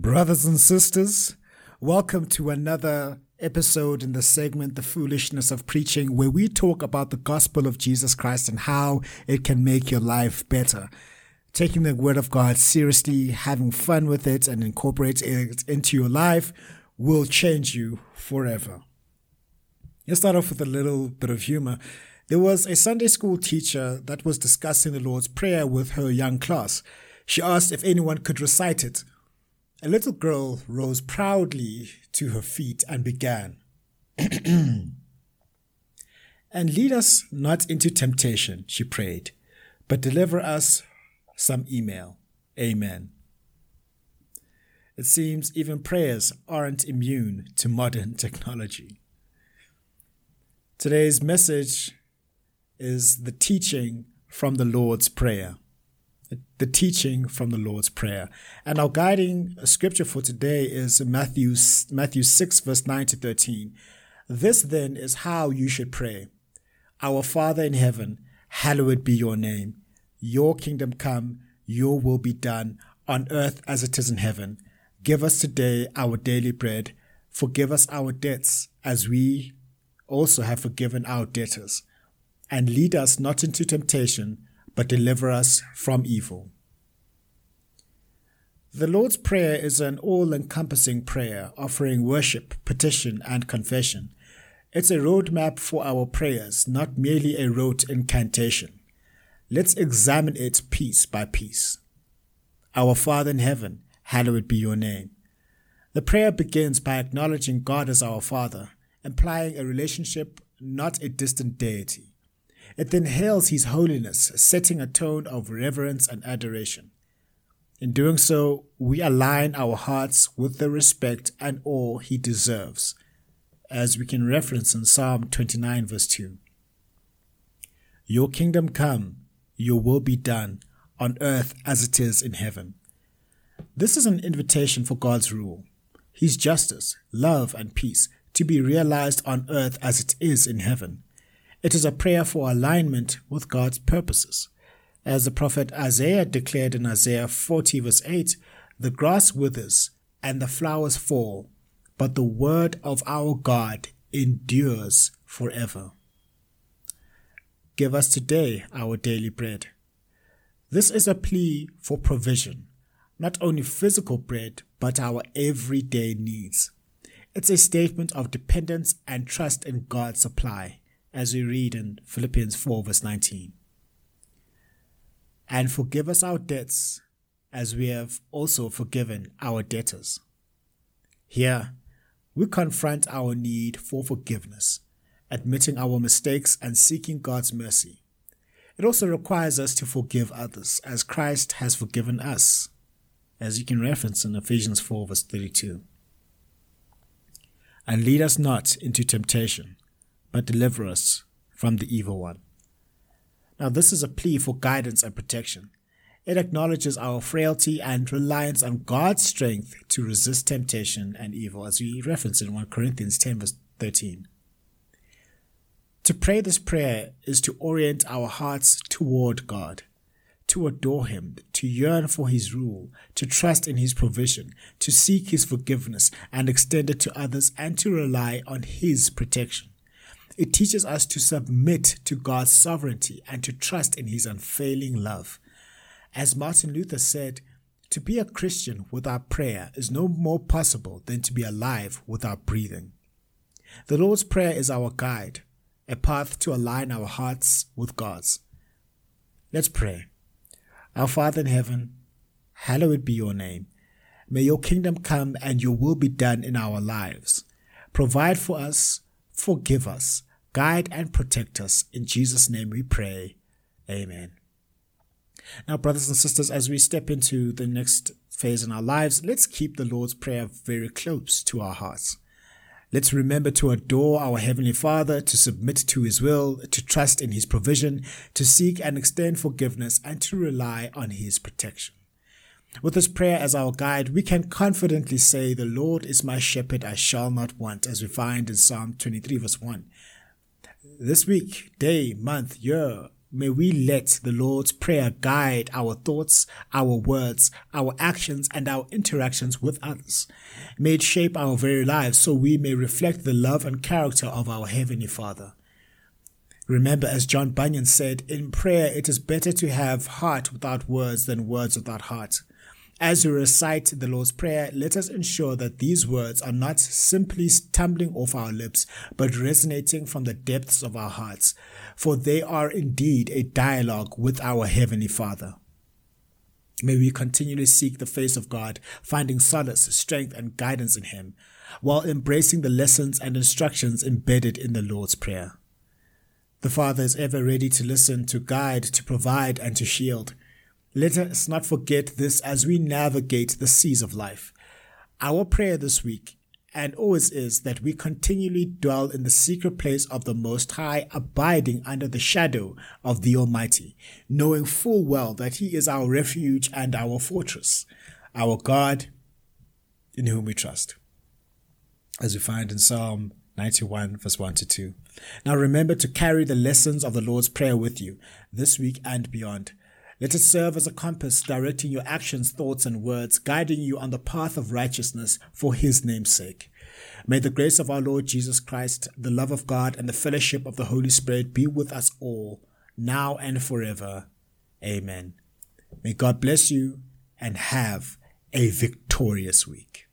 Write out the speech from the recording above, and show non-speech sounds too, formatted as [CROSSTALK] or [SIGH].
Brothers and sisters, welcome to another episode in the segment The Foolishness of Preaching, where we talk about the gospel of Jesus Christ and how it can make your life better. Taking the word of God seriously, having fun with it, and incorporating it into your life will change you forever. Let's start off with a little bit of humor. There was a Sunday school teacher that was discussing the Lord's Prayer with her young class. She asked if anyone could recite it. A little girl rose proudly to her feet and began. [CLEARS THROAT] and lead us not into temptation, she prayed, but deliver us some email. Amen. It seems even prayers aren't immune to modern [LAUGHS] technology. Today's message is the teaching from the Lord's Prayer the teaching from the Lord's Prayer. And our guiding scripture for today is Matthew, Matthew 6, verse 9 to 13. This then is how you should pray Our Father in heaven, hallowed be your name. Your kingdom come, your will be done on earth as it is in heaven. Give us today our daily bread. Forgive us our debts as we also have forgiven our debtors. And lead us not into temptation but deliver us from evil. The Lord's Prayer is an all encompassing prayer offering worship, petition, and confession. It's a roadmap for our prayers, not merely a rote incantation. Let's examine it piece by piece. Our Father in heaven, hallowed be your name. The prayer begins by acknowledging God as our Father, implying a relationship, not a distant deity. It then hails His holiness, setting a tone of reverence and adoration. In doing so, we align our hearts with the respect and awe He deserves, as we can reference in Psalm 29, verse 2. Your kingdom come, your will be done, on earth as it is in heaven. This is an invitation for God's rule, His justice, love, and peace to be realized on earth as it is in heaven. It is a prayer for alignment with God's purposes. As the prophet Isaiah declared in Isaiah 40, verse 8, the grass withers and the flowers fall, but the word of our God endures forever. Give us today our daily bread. This is a plea for provision, not only physical bread, but our everyday needs. It's a statement of dependence and trust in God's supply as we read in Philippians 4, verse 19. And forgive us our debts as we have also forgiven our debtors. Here, we confront our need for forgiveness, admitting our mistakes and seeking God's mercy. It also requires us to forgive others as Christ has forgiven us, as you can reference in Ephesians 4, verse 32. And lead us not into temptation, but deliver us from the evil one. Now, this is a plea for guidance and protection. It acknowledges our frailty and reliance on God's strength to resist temptation and evil, as we reference in 1 Corinthians 10, verse 13. To pray this prayer is to orient our hearts toward God, to adore Him, to yearn for His rule, to trust in His provision, to seek His forgiveness and extend it to others, and to rely on His protection. It teaches us to submit to God's sovereignty and to trust in His unfailing love. As Martin Luther said, to be a Christian without prayer is no more possible than to be alive without breathing. The Lord's Prayer is our guide, a path to align our hearts with God's. Let's pray. Our Father in heaven, hallowed be your name. May your kingdom come and your will be done in our lives. Provide for us, forgive us, guide and protect us. In Jesus' name we pray. Amen. Now, brothers and sisters, as we step into the next phase in our lives, let's keep the Lord's Prayer very close to our hearts. Let's remember to adore our Heavenly Father, to submit to His will, to trust in His provision, to seek and extend forgiveness, and to rely on His protection. With this prayer as our guide, we can confidently say, The Lord is my shepherd, I shall not want, as we find in Psalm 23, verse 1 this week, day, month, year, may we let the Lord's Prayer guide our thoughts, our words, our actions, and our interactions with others. May it shape our very lives so we may reflect the love and character of our Heavenly Father. Remember, as John Bunyan said, in prayer it is better to have heart without words than words without heart. As we recite the Lord's Prayer, let us ensure that these words are not simply tumbling off our lips, but resonating from the depths of our hearts, for they are indeed a dialogue with our Heavenly Father. May we continually seek the face of God, finding solace, strength, and guidance in Him, while embracing the lessons and instructions embedded in the Lord's Prayer. The Father is ever ready to listen, to guide, to provide, and to shield. Let us not forget this as we navigate the seas of life. Our prayer this week and always is that we continually dwell in the secret place of the Most High, abiding under the shadow of the Almighty, knowing full well that He is our refuge and our fortress, our God in whom we trust. As we find in Psalm 91, verse 1 to 2. Now remember to carry the lessons of the Lord's Prayer with you this week and beyond. Let it serve as a compass directing your actions, thoughts, and words, guiding you on the path of righteousness for his name's sake. May the grace of our Lord Jesus Christ, the love of God, and the fellowship of the Holy Spirit be with us all, now and forever. Amen. May God bless you and have a victorious week.